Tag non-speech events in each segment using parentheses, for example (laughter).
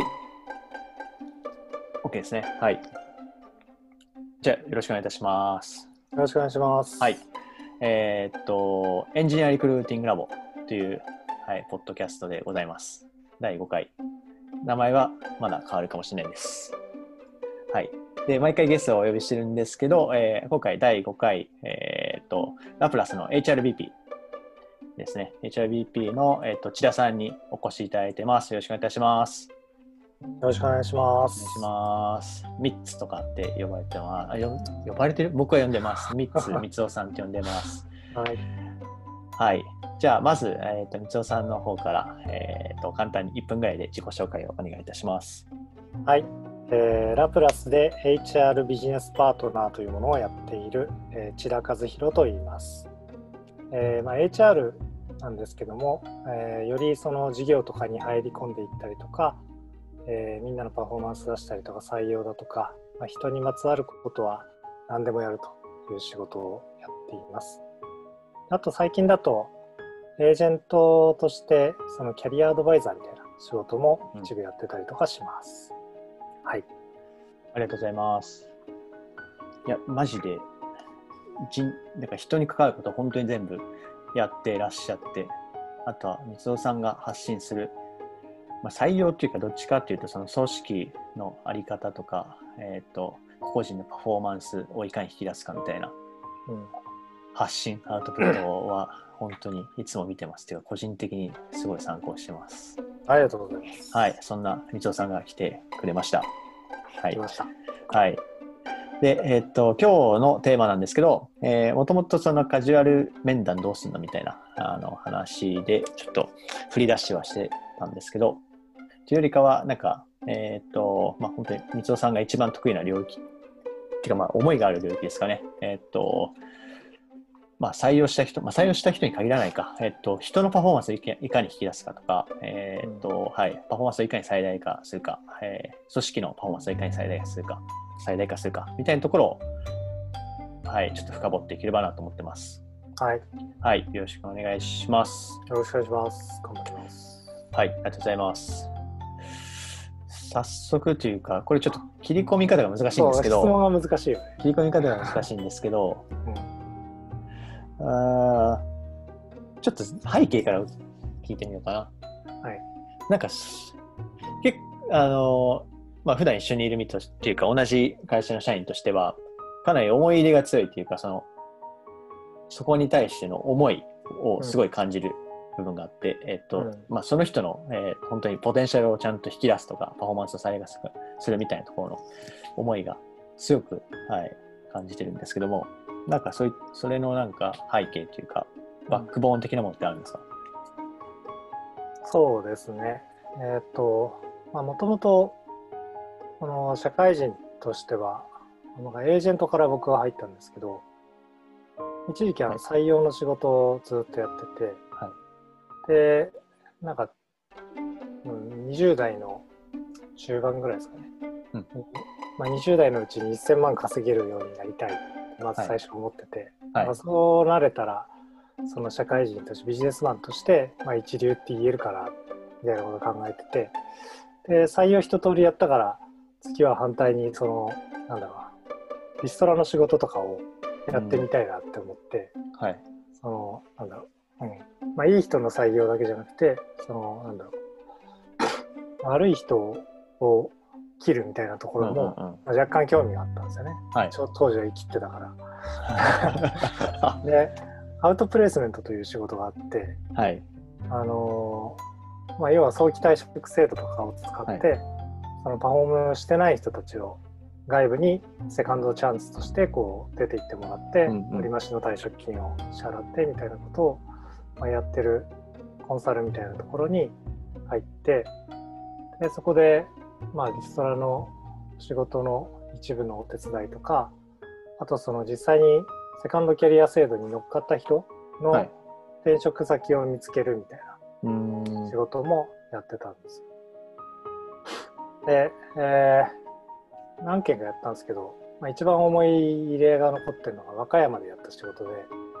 し。OK ですね。はい。じゃあ、よろしくお願いいたします。よろしくお願いします。はい。えーっと、エンジニアリクルーティングラボという、はい、ポッドキャストでございます。第5回。名前はまだ変わるかもしれないです。はい。で、毎回ゲストをお呼びしてるんですけど、えー今回第5回、えーっと、ラプラスの HRBP ですね。HRBP の、えーっと千田さんにお越しいただいてます。よろしくお願いいたします。よろしくお願いします。お願いします。ミッツとかって呼ばれてます。あよ呼ばれてる？僕は呼んでます。ミッツ、ミツオさんって呼んでます。はい。はい。じゃあ、まず、えっ、と、みつおさんの方から、えっ、と、簡単に1分ぐらいで自己紹介をお願いいたします。はい。えーラプラスで HR ビジネスパートナーというものをやっている、えー千田和弘と言います。えーまあ、HR なんですけども、えーよりその事業とかに入り込んでいったりとか、えーみんなのパフォーマンス出したりとか採用だとか、まあ、人にまつわることは何でもやるという仕事をやっています。あと最近だとエージェントとしてそのキャリアアドバイザーみたいな仕事も一部やってたりとかします。はい。ありがとうございます。いや、マジで、人、なんか人に関わること本当に全部やってらっしゃって、あとは、みつおさんが発信する、まあ、採用っていうか、どっちかっていうと、その組織のあり方とか、えっ、と、個人のパフォーマンスをいかに引き出すかみたいなうん。発信、アウトプットは本当にいつも見てます。っていうか、個人的にすごい参考してます。あありがとうございます。はい、そんなみつおさんが来てくれました。はい来。ました。はい。で、えっと、今日のテーマなんですけど、えーもともとそのカジュアル面談どうすんのみたいなあの話で、ちょっと振り出しはしてたんですけど、というよりかは、なんか、えっと、まあ、本当に三尾さんが一番得意な領域、っていうか、まあ、思いがある領域ですかね。えっと、まあ、採用した人、まあ、採用した人に限らないか、えっと、人のパフォーマンスをいかいかに引き出すかとか、えっと、はい、パフォーマンスをいかに最大化するか、えー組織のパフォーマンスをいかに最大化するか、最大化するか、みたいなところを、はい、ちょっと深掘っていければなと思ってます。はい。はい、よろしくお願いします。よろしくお願いします。頑張ります。はい、ありがとうございます。早速というか、これちょっと切り込み方が難しいんですけど、質問が難しいよね。切り込み方が難しいんですけど、うん。あーちょっと背景から聞いてみようかな。はい。なんかし、結あの、まあ、普段一緒にいる身としっていうか、同じ会社の社員としては、かなり思い入れが強いっていうか、その、そこに対しての思いをすごい感じる部分があって、えっと、うん。まあ、その人の、えー本当にポテンシャルをちゃんと引き出すとか、パフォーマンスを再現するみたいなところの思いが強く、はい、感じてるんですけども、なんかそそれのなんか背景というか、バックボーン的なものってあるんですか、そうですね。えっ、と、まあ、もともと、この社会人としては、なんかエージェントから僕は入ったんですけど、一時期あの採用の仕事をずっとやってて、はで、なんか、うん20代の中盤ぐらいですかね。うん。まあ、20代のうちに1000万稼げるようになりたいまず最初思ってて、はい。まあ、そうなれたらその社会人としてビジネスマンとして、まあ、一流って言えるからみたいなことを考えてて。で採用一通りやったから次は反対にそのなんだろうなリストラの仕事とかをやってみたいなって思って、はい。そのなんだろう、うんまあ、いい人の採用だけじゃなくてそのなんだろう悪い人を切るみたいなところも、うんうんうんまあ、若干興味があったんですよね。はい。当時は生きてたから。(laughs) で、アウトプレイスメントという仕事があって、はい。あのーまあ、要は早期退職制度とかを使って、そのパフォームしてない人たちを外部にセカンドチャンスとしてこう出ていってもらって、うんうん売り増しの退職金を支払ってみたいなことを、まあ、やってるコンサルみたいなところに入ってでそこで、まあ、リストラの仕事の一部のお手伝いとかあとその実際にセカンドキャリア制度に乗っかった人のはい。転職先を見つけるみたいな仕事もやってたんです。よ。で、えー何件かやったんですけど、まあ、一番思い入れが残ってるのが和歌山でやった仕事で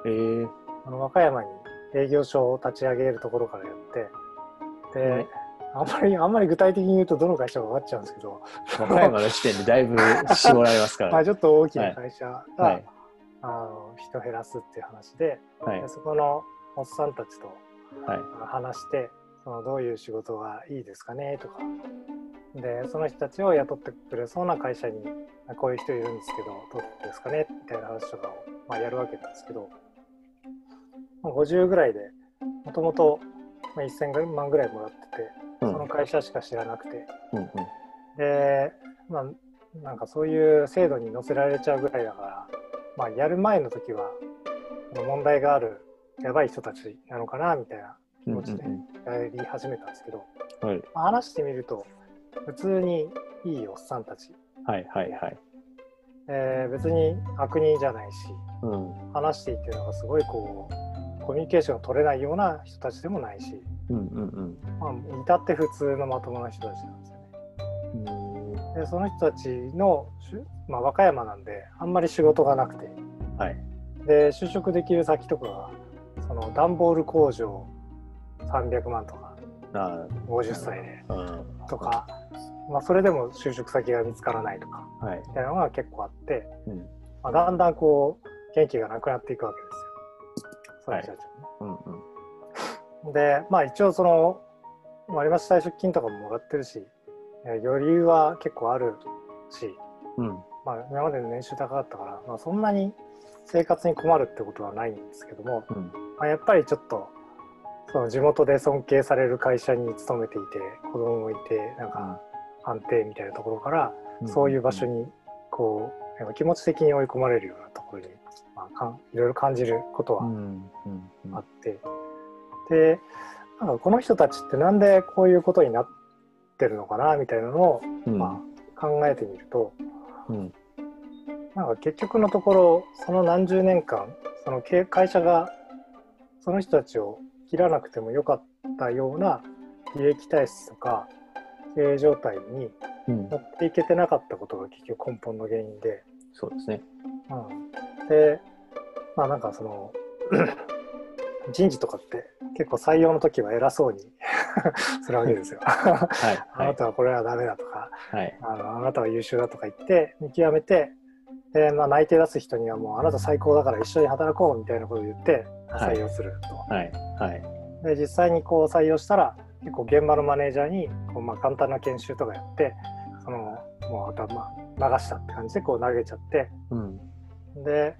えー、あの和歌山に営業所を立ち上げるところからやってで、ねあんまりあんまり具体的に言うとどの会社か分かっちゃうんですけどの時点でだいぶ絞られますか (laughs) まあら。ちょっと大きな会社が、はい。あの人減らすっていう話で,、はいで。そこのおっさんたちとはい。話してそのどういう仕事がいいですかねとかでその人たちを雇ってくれそうな会社にこういう人いるんですけどどうですかねみたいな話とかを、まあ、やるわけなんですけど、まあ、50ぐらいでもともと1000万ぐらいもらっててうん。その会社しか知らなくてうんうん。で、まあ、なんかそういう制度に載せられちゃうぐらいだから、まあ、やる前の時は問題があるやばい人たちなのかなみたいな気うんう持ちでんやり始めたんですけど、うん。はい。まあ話してみると普通にいいおっさんたち、はいはいはい。えー別に悪人じゃないしうん。話していてのがすごいこうコミュニケーションが取れないような人たちでもないし、うんうんまあ、至って普通のまともな人たちなんですよね。うん。でその人たちのまあ、和歌山なんであんまり仕事がなくてはい。で就職できる先とかがその段ボール工場300万とかあ50歳で。とか、まあ、それでも就職先が見つからないとかはい。みたいなのが結構あって、うん。まあ、だんだんこう元気がなくなっていくわけですよ。そういう人たちうんうん。もねでまあ一応その割増退職金とかももらってるしえー余裕は結構あるしうん。まあ、今までの年収高かったから、まあ、そんなに生活に困るってことはないんですけども、うん。まあ、やっぱりちょっとその地元で尊敬される会社に勤めていて子供もいてなんか安定みたいなところから、そういう場所にこうなんか気持ち的に追い込まれるようなところに、まあ、かんいろいろ感じることはあって、でなんかこの人たちってなんでこういうことになってるのかなみたいなのを、うん。まあ、考えてみると。うん。なんか結局のところその何十年間その経会社がその人たちを切らなくてもよかったような利益体質とか経営状態にうん持っていけてなかったことが結局根本の原因で、そうですね。うん、でまあなんかその人事とかって結構採用の時は偉そうに (laughs) するわけですよ。はい。(laughs) あは。ないたはこれはダメだとかはい。あのあなたは優秀だとか言って見極めてで、まあ、内定出す人にはもうあなた最高だから一緒に働こうみたいなことを言ってはい採用すると、はい。はい。で実際にこう採用したら結構現場のマネージャーにこう、まあ、簡単な研修とかやってそのもう頭流したって感じでこう投げちゃってうん。で、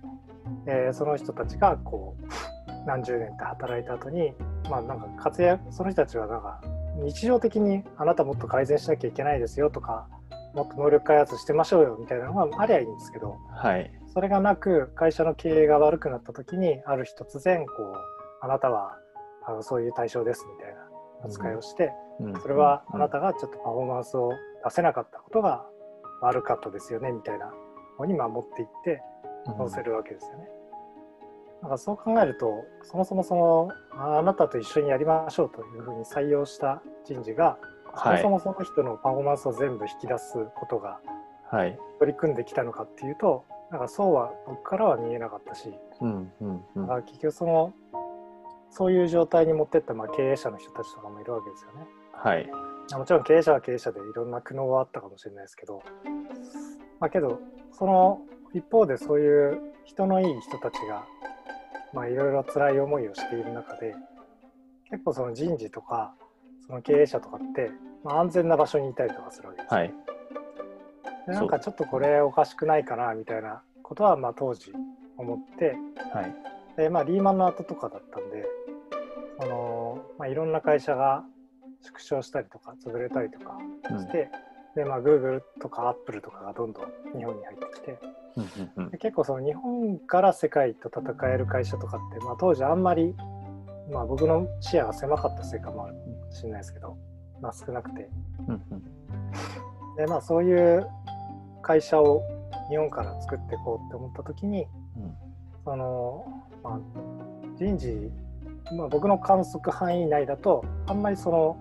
えーその人たちがこう (laughs) 何十年って働いた後にまあなんか活躍その人たちはなんか日常的にあなたもっと改善しなきゃいけないですよとかもっと能力開発してましょうよみたいなのがありゃいいんですけどはい。それがなく会社の経営が悪くなった時にある日突然こうあなたはあのそういう対象ですみたいな扱いをして、うん。それはあなたがちょっとパフォーマンスを出せなかったことが悪かったですよねみたいなのにまあ持っていって載せるわけですよね。なんかそう考えるとそもそもそのああなたと一緒にやりましょうというふうに採用した人事が、はい。そもそもその人のパフォーマンスを全部引き出すことがはい。取り組んできたのかっていうとなんかそうは僕からは見えなかったし、うん。うん。うん。結局そのそういう状態に持ってったまあ経営者の人たちとかもいるわけですよね。はい。もちろん経営者は経営者でいろんな苦悩はあったかもしれないですけど、まあ、けどその一方でそういう人のいい人たちがまあいろいろ辛い思いをしている中で結構その人事とかその経営者とかって、まあ、安全な場所にいたりとかするわけですよ。はい。でなんかちょっとこれおかしくないかなみたいなことはまあ当時思ってはい。で、まあ、リーマンの後とかだったんでその、まあ、いろんな会社が縮小したりとか潰れたりとかして、で、まあ、Google とか Apple とかがどんどん日本に入ってきて結構その日本から世界と戦える会社とかって、まあ、当時あんまり、まあ、僕の視野が狭かったせいかもあるかもしれないですけど、まあ、少なくてうん。で、まあ、そういう会社を日本から作っていこうって思った時にうん。その、まあ、人事、まあ、僕の観測範囲内だとあんまりその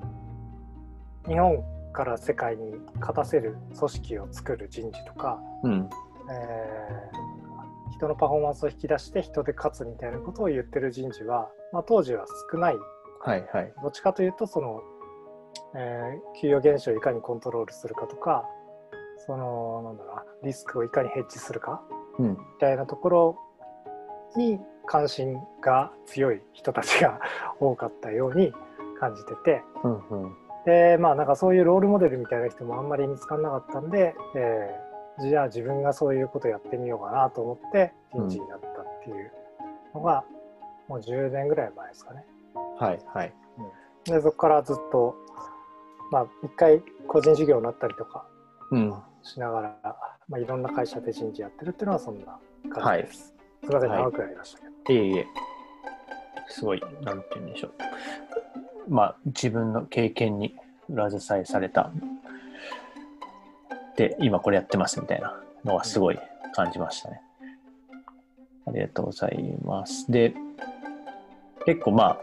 日本から世界に勝たせる組織を作る人事とか、うん。えー人のパフォーマンスを引き出して人で勝つみたいなことを言ってる人事は、まあ、当時は少ないはい。はい。どっちかというとそのえー給与減少をいかにコントロールするかとかそのなんだろうなリスクをいかにヘッジするかうん。みたいなところに関心が強い人たちが (laughs) 多かったように感じててうんうん。でまあなんかそういうロールモデルみたいな人もあんまり見つからなかったんで、えーじゃあ自分がそういうことやってみようかなと思って人事になったっていうのが、もう10年ぐらい前ですかね。はいはい。でそこからずっとまあ一回個人事業になったりとかうん。しながら、まあ、いろんな会社で人事やってるっていうのはそんな感じです。すみません、はい長くなりましたけど。いえいえ。すごい、なんて言うんでしょう。まあ、自分の経験に裏支えされた。で、今これやってますみたいなのはすごい感じましたね。ありがとうございます。で、結構まあ、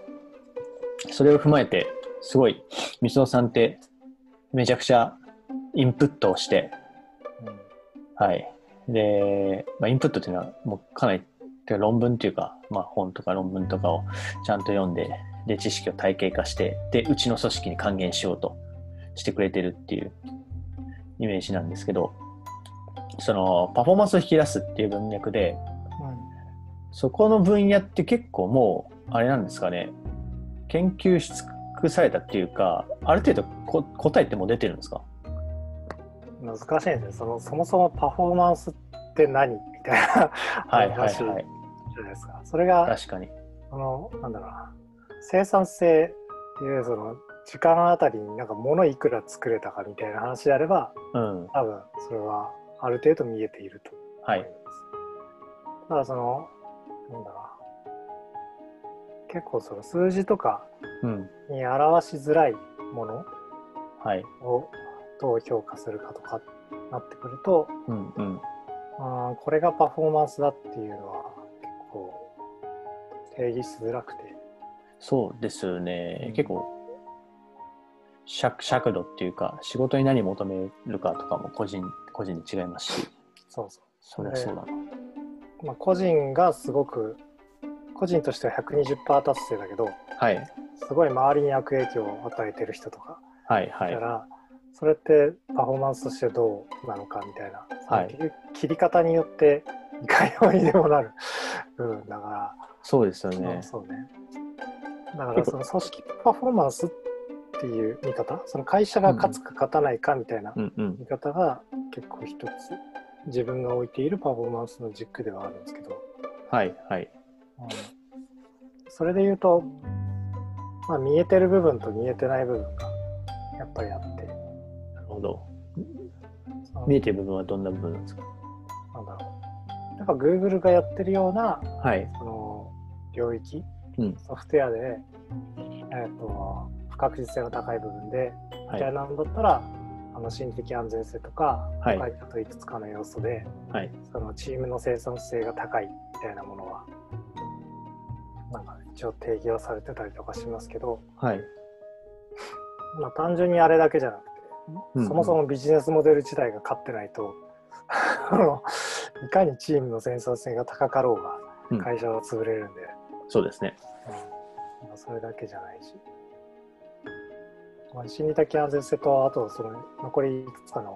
それを踏まえて、すごい、みつさんってめちゃくちゃインプットをして、はい。で、まあ、インプットっていうのは、もうかなり、論文っていうか、まあ、本とか論文とかをちゃんと読んで、で、知識を体系化して、で、うちの組織に還元しようとしてくれてるっていうイメージなんですけど、その、パフォーマンスを引き出すっていう文脈で、そこの分野って結構もう、あれなんですかね、研究し尽くされたっていうか、ある程度こ答えってもう出てるんですか？難しいですねその。そもそもパフォーマンスって何みたいな話じゃはい。ないですか。それが、確かに。その、なんだろうな、生産性っていう、その、時間あたりになんか物いくら作れたかみたいな話であれば、うん。多分それはある程度見えているとはい。思います。ただその、なんだろうな、結構その数字とかうん。に表しづらいものはい。をどう評価するかとかなってくると、うんうん。あーこれがパフォーマンスだっていうのは結構定義しづらくて、そうですよね。うん結構尺、尺度っていうか、仕事に何求めるかとかも個人、個人で違いますし、そうそう。そりゃそうだな。まあ、個人がすごく個人としては120%達成だけどはい。すごい周りに悪影響を与えてる人とかはいはいだか。ら、それってパフォーマンスとしてどうなのかみたいな、はい切り方によっていかようにでもなる部分だから、そうですよね。そうねだからその組織パフォーマンスっていう見方？その会社が勝つか勝たないかみたいなうんうん。見方が結構一つ自分が置いているパフォーマンスの軸ではあるんですけど、はいはい。それで言うと、まあ、見えてる部分と見えてない部分がやっぱりあってなるほど。見えてる部分はどんな部分なんですか？なんだろうやっぱ Google がやってるようなはい。その領域、うんソフトウェアで、えー、と不確実性の高い部分ではみたいなのだったら、あの心理的安全性とか、はい。他にあといくつかの要素ではい。そのチームの生産性が高いみたいなものはなんか一応定義はされてたりとかしますけど、はい。まあ、単純にあれだけじゃなくて、うんうん。そもそもビジネスモデル自体が勝ってないと (laughs) いかにチームの生産性が高かろううん。が会社は潰れるんで、そうですね。うん。まあ、それだけじゃないし、まあ、心理的安全性とあとその残りいくつかの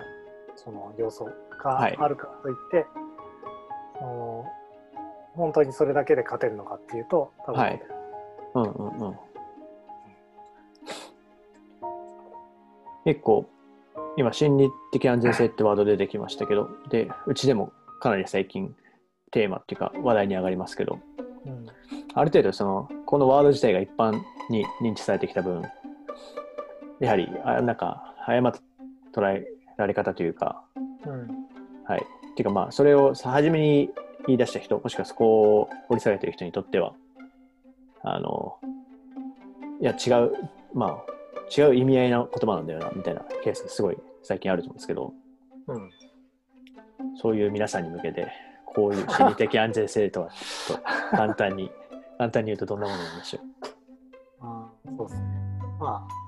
その要素がはい。あるからといって、その本当にそれだけで勝てるのかっていうと多分、はい。うんうんうん。結構、今、心理的安全性ってワード出てきましたけど、で、うちでもかなり最近、テーマっていうか話題に上がりますけど、うん。ある程度その、このワード自体が一般に認知されてきた分、やはり、あなんか、誤った捉えられ方というか、うん。はい。っていうかまあ、それをさ初めに言い出した人、もしくはそこを掘り下げてる人にとっては、あの、いや、違う、まあ、違う意味合いの言葉なんだよな、みたいなケースがすごい最近あると思うんですけど、うん。そういう皆さんに向けて、こういう心理的安全性とは、(laughs) と簡単に、簡単に言うとどんなものなんでしょあーそうですね。まあ、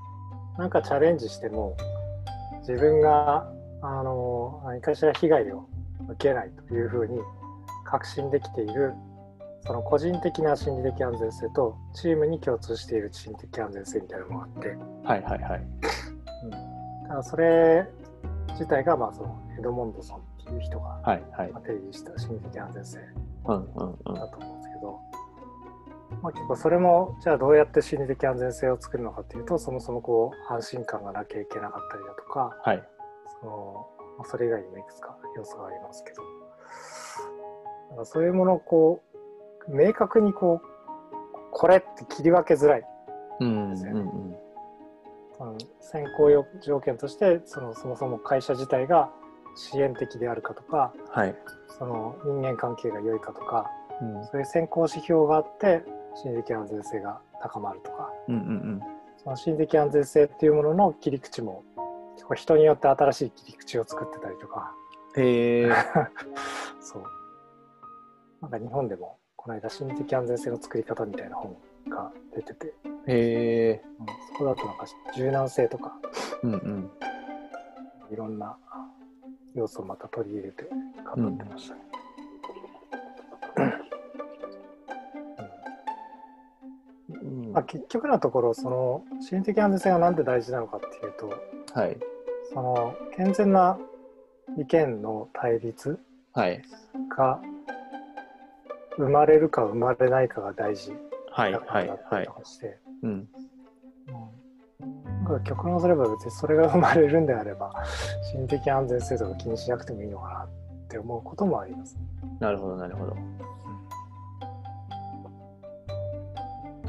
なんかチャレンジしても、自分が、あの、何かしら被害を受けないというふうに確信できている、その個人的な心理的安全性と、チームに共通している心理的安全性みたいなのがあって、う。はいはいはい。うん、だからそれ自体がまあそのエドモンドソンっていう人が定義した心理的安全性うんうんうんだと思うんですけど、まあ、結構それもじゃあどうやって心理的安全性を作るのかっていうとそもそもこう安心感がなきゃいけなかったりだとかはい。その、まあ、それ以外にもいくつか要素がありますけど。だからそういうものをこう明確にこうこれって切り分けづらい。うんですよねうんうん。選考要条件としてそのそもそも会社自体が支援的であるかとかはい。その人間関係が良いかとかうん。そういう選考指標があって心理的安全性が高まるとか。うんうんその心理的安全性っていうものの切り口も結構人によって新しい切り口を作ってたりとか。へえ。(laughs) そう。なんか日本でもこの間心理的安全性の作り方みたいな本が出てて、へえ。うんそこだとなんか柔軟性とか。うんうん。いろんな要素をまた取り入れて語ってましたね。うんまあ、結局のところその心理的安全性がなんで大事なのかっていうとはい。その健全な意見の対立はい。が生まれるか生まれないかが大事はいだからだったりとかして、うん。極論すれば別にそれが生まれるんであれば (laughs) 心理的安全性とか気にしなくてもいいのかなって思うこともあります。なるほどなるほど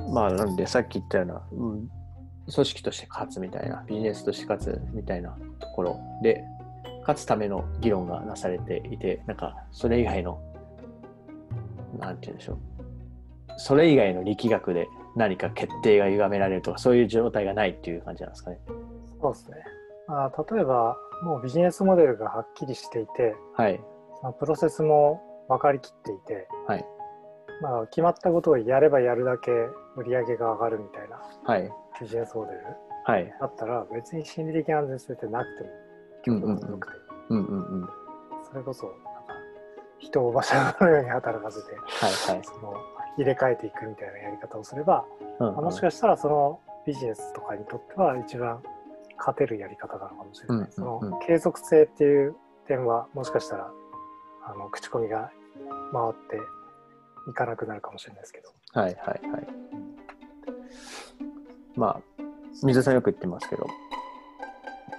まあなんでさっき言ったような、うん、組織として勝つみたいなビジネスとして勝つみたいなところで勝つための議論がなされていてなんかそれ以外のなんて言うんでしょう。それ以外の力学で何か決定が歪められるとかそういう状態がないっていう感じなんですかね。そうですね。まあ、例えばもうビジネスモデルがはっきりしていてはい。そのプロセスも分かりきっていて、はい。まあ、決まったことをやればやるだけ売り上げが上がるみたいな。はい。ビジネスモデルはい。だったら別に心理的安全性ってなくても極論よくて、うんうんうん。それこそなんか人を馬車のように働かせてはいはい。その入れ替えていくみたいなやり方をすれば、うんうん。まあもしかしたらそのビジネスとかにとっては一番勝てるやり方なのかもしれない、うんうんうん。その継続性っていう点はもしかしたらあの口コミが回っていかなくなるかもしれないですけど、はいはいはい。まあ、水さんよく言ってますけど、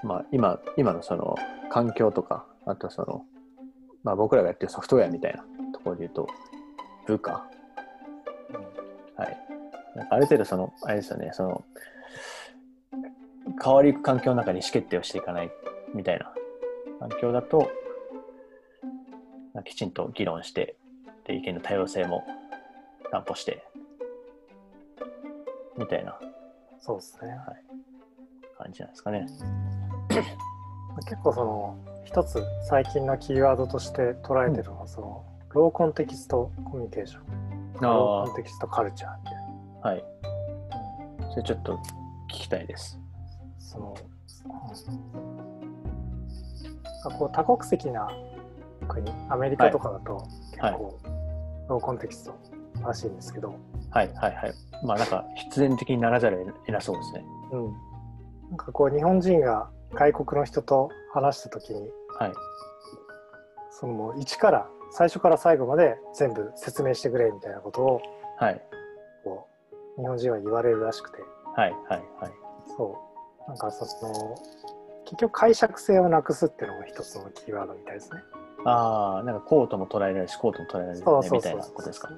まあ今、今のその環境とか、あとその、まあ僕らがやってるソフトウェアみたいなところで言うと、部下。はい。なんかある程度その、あれですよね、その、変わりゆく環境の中に意思決定をしていかないみたいな環境だと、きちんと議論して、で意見の多様性も担保して、みたいな。そうですね。感じなんですかね。(coughs) 結構その一つ最近のキーワードとして捉えてるのはその、ローコンテキストコミュニケーション。ローコンテキストカルチャーみたいなはい。それちょっと聞きたいです。その、うん、こう多国籍な国アメリカとかだと結構、はいローコンテキストらしいんですけど、はいはいはい。まあなんか必然的にならざるを得なそうですね。うん、なんかこう日本人が外国の人と話した時にはい。そのもう一から最初から最後まで全部説明してくれみたいなことをはい。こう日本人は言われるらしくてはいはいはい。そうなんかその結局解釈性をなくすっていうのが一つのキーワードみたいですね。ああ、なんかこうとも捉えられるし、こうとも捉えられみたいなことですか？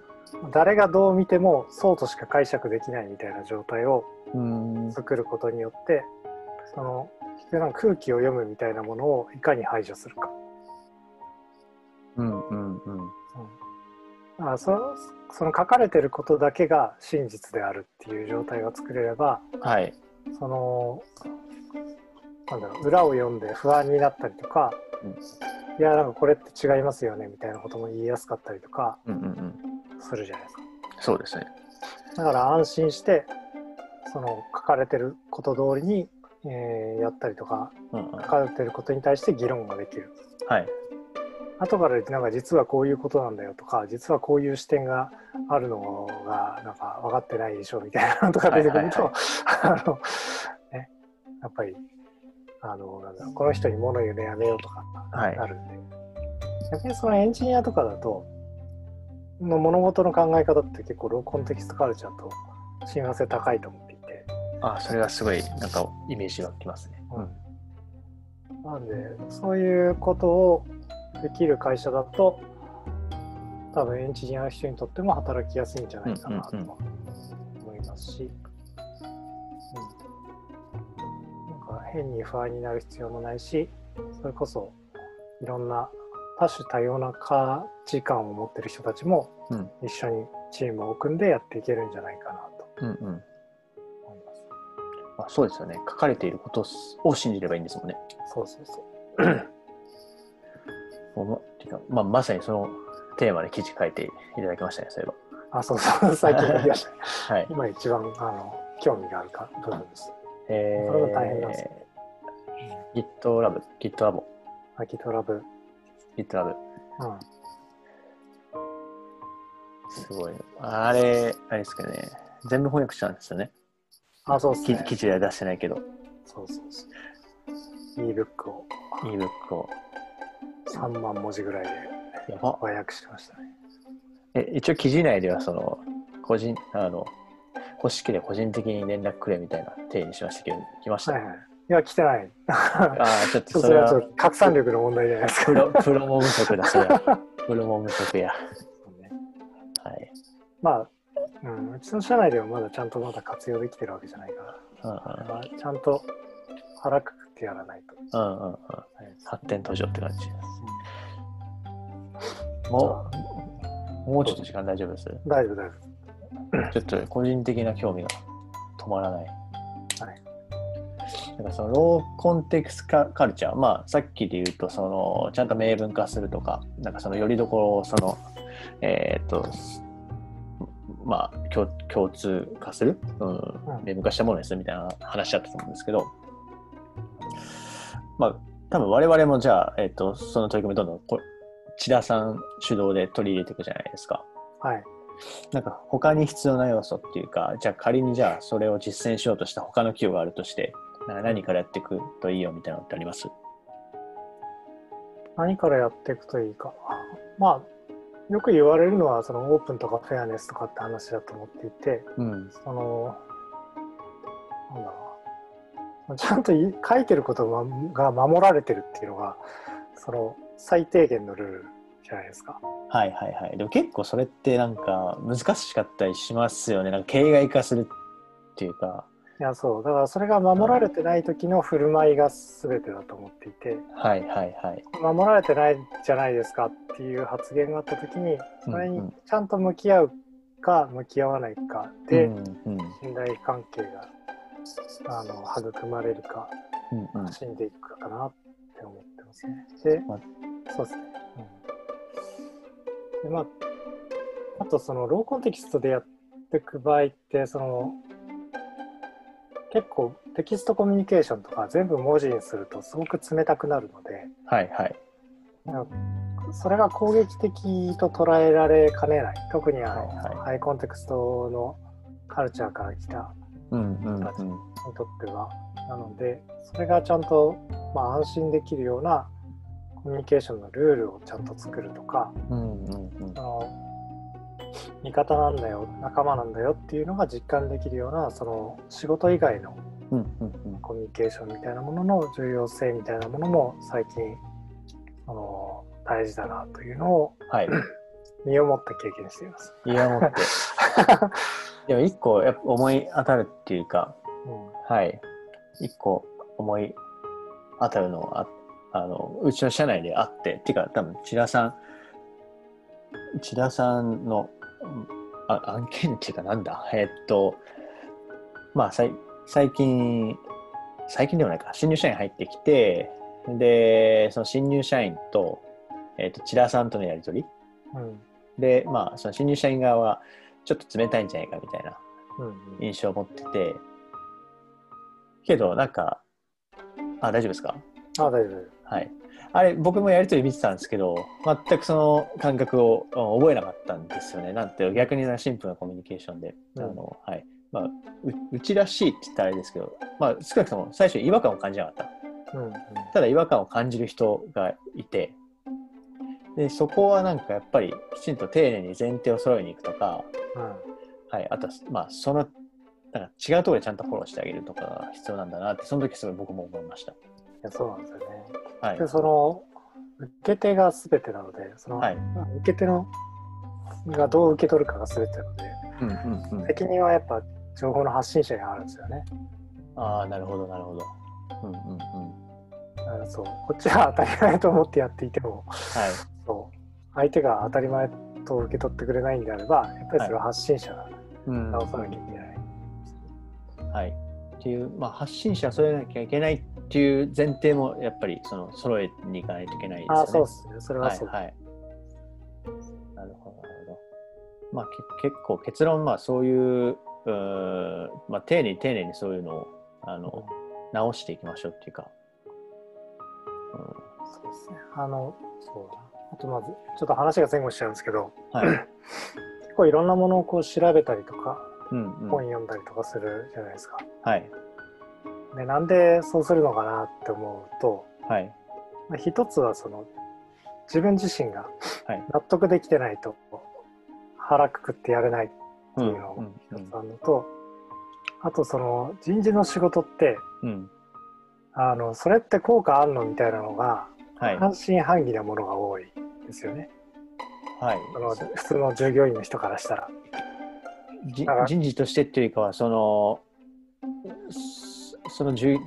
誰がどう見てもそうとしか解釈できないみたいな状態をうーん。作ることによってその結局な空気を読むみたいなものをいかに排除するか。うんうんうん。あそその書かれてることだけが真実であるっていう状態が作れればはい。そのなんだろう裏を読んで不安になったりとか、うんいやなんかこれって違いますよねみたいなことも言いやすかったりとかうんうんうん。するじゃないですか。そうですね。だから安心してその書かれてること通りに、えーやったりとかうんうん。書かれてることに対して議論ができる。はい。後からなんか実はこういうことなんだよとか実はこういう視点があるのがなんか分かってないでしょみたいなのとか出てくると、はい (laughs) あのね、やっぱりあのこの人に物言うのやめようとかはい。あるんで、逆にそのエンジニアとかだとの物事の考え方って結構ローコンテキストカルチャーと親和性高いと思っていて、あそれはすごいなんかイメージがきますね。なんでそういうことをできる会社だと多分エンジニアの人にとっても働きやすいんじゃないかなとうんうんうん。思いますし、うん、なんか変に不安になる必要もないしそれこそいろんな多種多様な価値観を持ってる人たちもうん一緒にチームを組んでやっていけるんじゃないかなとうんうん思います。あそうですよね。書かれていることを信じればいいんですもんね。そうそうそう。(clears throat) もうまてかまあ、まさにそのテーマで記事書いていただきましたね、そういえあ、そうそう、最近書きました。ば。(laughs) はい。今一番あの興味があるか部分です。えそれが大変なんですよー、GitLab、GitLab、アキトラブ。GitLab。うん。すごい。あれ、あれですけどね。全部翻訳したんですよね。あ、そうですね。記記事では出してないけど、そうそうそう。e-book を ebook を。3万文字ぐらいでやば。和訳してましたね。え、一応記事内では、その、個人、あの、欲しければ個人的に連絡くれみたいな体にしましたけど、来ました？はいはい。いや、来てない。ああ、ちょっとそれはちょっと拡散力の問題じゃないですか。プロ、プロモ不足だ、それは。プロモ不足や。はい。まあ、うん、うちの社内ではまだちゃんとまだ活用できてるわけじゃないから、うんまあちゃんと腹くくってやらないと。うんうんうん。はい発展途上って感じ。もう、もうちょっと時間大丈夫です？大丈夫、大丈ちょっと個人的な興味が止まらない。はい。なんかそのローコンテクストカルチャー、まあさっきで言うとそのちゃんと明文化するとか、なんかそのよりどころをそのえーっとまあ共共通化する、うん、明文化したものにするみたいな話だったと思うんですけど、まあ多分我々もじゃあえーっとその取り組みどんどんこ千田さん主導で取り入れていくじゃないですか。夫。はい。なんか他に必要な要素っていうか、じゃあ仮にじゃあそれを実践しようとした他の企業があるとして、な何からやっていくといいよみたいなのってあります？何からやっていくといいか。まあ、よく言われるのは、そのオープンとかフェアネスとかって話だと思っていて、うん。その、なんだろうな。ちゃんとい書いてることがが守られてるっていうのが、その最低限のルールじゃないですか。はいはいはい。でも結構それってなんか難しかったりしますよね。なんか形骸化するっていうか。いや、そう。だからそれが守られてない時の振る舞いが全てだと思っていて、はいはいはい。守られてないじゃないですかっていう発言があった時に、それにちゃんと向き合うか向き合わないかで、うんうん信頼関係があの育まれるかうんうん死んでいくかなって思ってますね。で、まそうですね。うん、でまあ、あとそのローコンテキストでやっていく場合ってその結構テキストコミュニケーションとか全部文字にするとすごく冷たくなるのではいはい。それが攻撃的と捉えられかねない特にあの、はいはいハイコンテクストのカルチャーから来たうんうんうん。にとってはなのでそれがちゃんと、まあ、安心できるようなコミュニケーションのルールをちゃんと作るとかうんうんうんその味方なんだよ仲間なんだよっていうのが実感できるようなその仕事以外のコミュニケーションみたいなものの重要性みたいなものも最近あの大事だなというのをはい。(clears throat) 身をもって経験しています。いや、もって。(laughs) でも一個やっぱ思い当たるっていうか、うんはい。一個思い当たるのはああのうちの社内であってっていうか多分千田さん千田さんのうんあ案件っていうかなんだ？えっとまあさい最近最近ではないか。新入社員入ってきてでその新入社員と,、えっと千田さんとのやり取り。うん。でまあその新入社員側はちょっと冷たいんじゃないかみたいなうん。印象を持ってて。けどなんかあ大丈夫ですか？あ大丈夫。はいあれ僕もやりとり見てたんですけど全くその感覚をうん覚えなかったんですよね。なんて逆にシンプルなコミュニケーションで、うん。あのはい。まあ、ううちらしいって言ったらあれですけど、まあ、少なくとも最初違和感を感じなかった。うんうん。ただ違和感を感じる人がいて。でそこはなんかやっぱりきちんと丁寧に前提を揃えに行くとか、はい、あとはまあそのなんか違うところでちゃんとフォローしてあげるとかが必要なんだなってその時すごい僕も思いました。いやそうなんですよね。はい。で、その受け手が全てなので、その、はい。まあ受け手のがどう受け取るかが全てなので、うんうんうん、責任はやっぱ情報の発信者にあるんですよね。ああなるほどなるほど。うんうんうん、そう、こっちは当たり前と思ってやっていても、はい。そう。相手が当たり前と受け取ってくれないんであれば、やっぱりそれは発信者がうん。直さなきゃいけない。はい、っていう、まあ、発信者は揃えなきゃいけないっていう前提もやっぱりその揃えに行かないといけないですよね。ああ、そうですね。それはそう。はいはい。なるほど、なるほど。まあけ結構結論、まあそういう、うまあ丁寧に丁寧にそういうのをあの直していきましょうっていうか。そうですね。あの、そうだ。あとまず、ちょっと話が前後しちゃうんですけど、うん、はい。(clears throat) 結構いろんなものをこう調べたりとか、うんうん、本読んだりとかするじゃないですか。はい。でなんでそうするのかなって思うと、はい。まあ、一つはその自分自身がはい納得できてないと腹くくってやれないってうんいうのが一つあるのと、あとその人事の仕事ってうん。あのそれって効果あんのみたいなのがはい。半信半疑なものが多いですよね。はい。その普通の従業員の人からしたら。人事としてっていうかは、その、そその従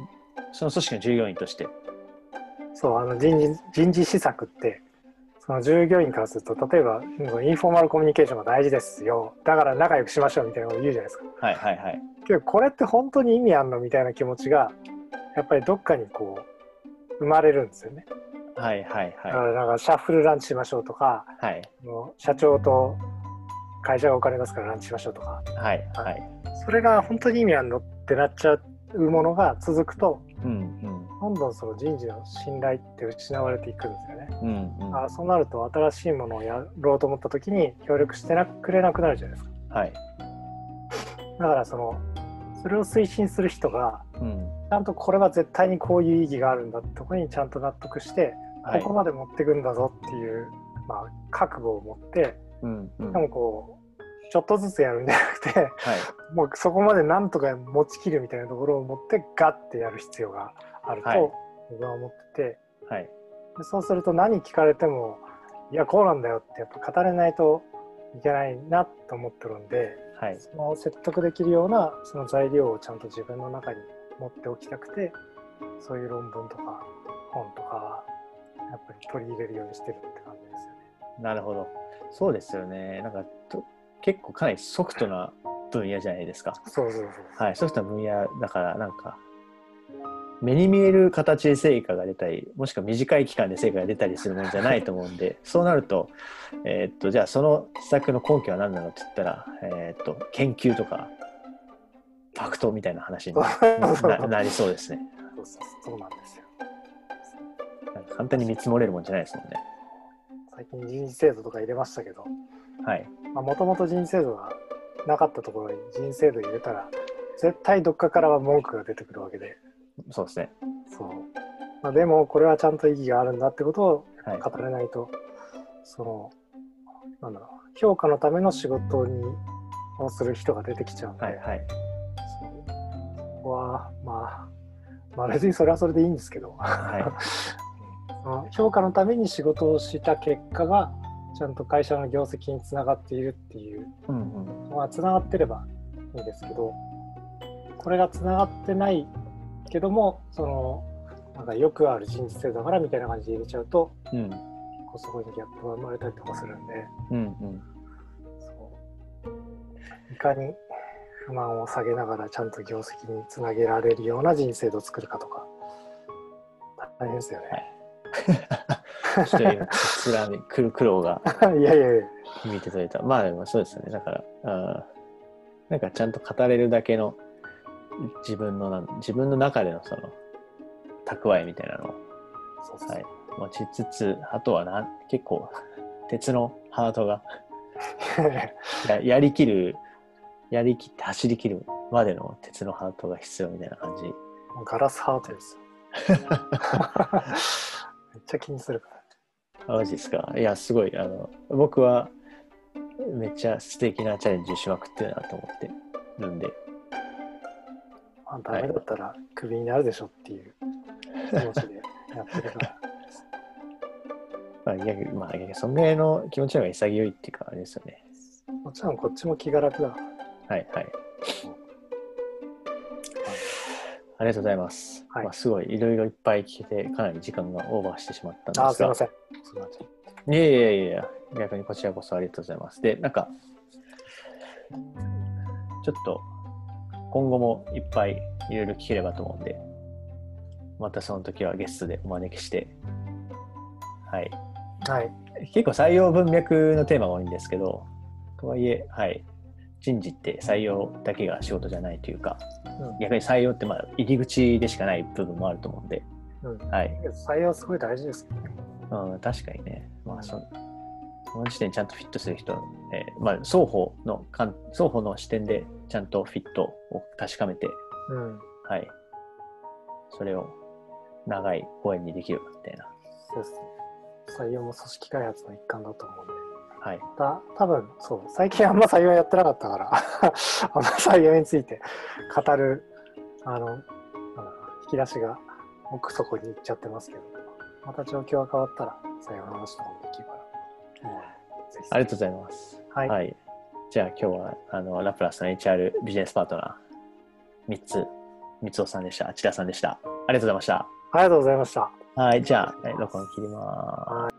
その組織の従業員として。そうあの人事人事施策ってその従業員からすると例えばインフォーマルコミュニケーションが大事ですよだから仲良くしましょうみたいなこと言うじゃないですかはいはいはい。けどこれって本当に意味あんのみたいな気持ちがやっぱりどっかにこう生まれるんですよね、はいはいだかはらなんかシャッフルランチしましょうとかい。はい。社長と会社がお金出すからランチしましょうとかはいはい。それが本当に意味あんのってなっちゃうものが続くとうんうん。どんどんその人事の信頼って失われていくんですよね。うんうん。あそうなると新しいものをやろうと思った時に協力してなくれなくなるじゃないですか。はい。だからそのそれを推進する人がうん。ちゃんとこれは絶対にこういう意義があるんだってところにちゃんと納得して、はいここまで持っていくんだぞっていう、まあ、覚悟を持ってうんうん。でもこうちょっとずつやるんじゃなくてはい。もうそこまでなんとか持ちきるみたいなところを持ってガッてやる必要があるとはい僕は思ってて、はい。でそうすると何聞かれてもいやこうなんだよってやっぱ語れないといけないなと思ってるんではい。その説得できるようなその材料をちゃんと自分の中に持っておきたくてそういう論文とか本とかはやっぱり取り入れるようにしてるって感じですよね。なるほど。そうですよね。なんかと結構かなりソフトな分野じゃないですか。そうそうそう。はい。ソフトな分野だから、なんか、目に見える形で成果が出たり、もしくは短い期間で成果が出たりするものじゃないと思うんで、(laughs) そうなると、えーっと、じゃあその施策の根拠は何なのって言ったら、えーっと、研究とか、ファクトみたいな話になな (laughs) なりそうですね。そうなんですよ。なんか簡単に見積もれるもんじゃないですもんね。最近人事制度とか入れましたけどはい。もともと人事制度がなかったところに人事制度入れたら絶対どっかからは文句が出てくるわけでそうですね。そう、まあ、でもこれはちゃんと意義があるんだってことをはい。語れないとそのなんだろう評価のための仕事にをする人が出てきちゃうんで、はい。はい。そうここはまあまあ別にそれはそれでいいんですけど、はい。(laughs) 評価のために仕事をした結果がちゃんと会社の業績につながっているっていううんうん。まあつながってればいいですけどこれがつながってないけどもそのなんかよくある人事制度だからみたいな感じで入れちゃうとうん。そこにギャップが生まれたりとかするんでうんうん。そういかに不満を下げながらちゃんと業績につなげられるような人制度を作るかとか大変ですよね。ちょっと今、つらみ、苦苦労が (laughs) い、やいて取れた。まあでもそうですよね。だから、あーなんかちゃんと語れるだけの自分のなん、自分の中でのその蓄えみたいなのを、持ちつつ、あとはな結構、鉄のハートが (laughs) ややりきる、やりきって走りきるまでの鉄のハートが必要みたいな感じ。ガラスハートですよ。(laughs) めっちゃ気にするから。あマジですかいや、すごい。あの、僕はめっちゃ素敵なチャレンジしまくってるなと思ってるんで。まあ、ダメだったらクビになるでしょっていう気持ちでやってるから。(laughs) まあ、逆に、まあ、逆にそんぐらいの気持ちの方が潔いっていうか、あれですよね。もちろんこっちも気が楽だ。はいはい。ありがとうございます。はいまあ、すごい、いろいろいっぱい聞けて、かなり時間がオーバーしてしまったんですがあー、すいま。せん。すいません。いやいやいや、逆にこちらこそありがとうございます。で、なんか、ちょっと、今後もいっぱいいろいろ聞ければと思うんで、またその時はゲストでお招きして、はい。はい。結構採用文脈のテーマが多いんですけど、とはいえ、はい。人事って採用だけが仕事じゃないというか、うん逆に採用ってまあ入り口でしかない部分もあると思うんで、うん、はい。採用すごい大事ですけどね。うん、確かにね、まあそ、その時点でちゃんとフィットする人、えーまあ、双方の双方の視点でちゃんとフィットを確かめて、うん。はい。それを長い応援にできるかみたいな。そうですね。採用も組織開発の一環だと思うんで。はい。た多分そう最近あんま採用やってなかったから (laughs) あんま採用について語るあの引き出しが奥底に行っちゃってますけどまた状況が変わったら採用の話とかもできるから、うんありがとうございます。はいじゃあ今日はあのラプラスの HR ビジネスパートナー3つ、三つおさんでした。千田さんでした。ありがとうございました。ありがとうございましたはい。じゃあ、はい録音切ります。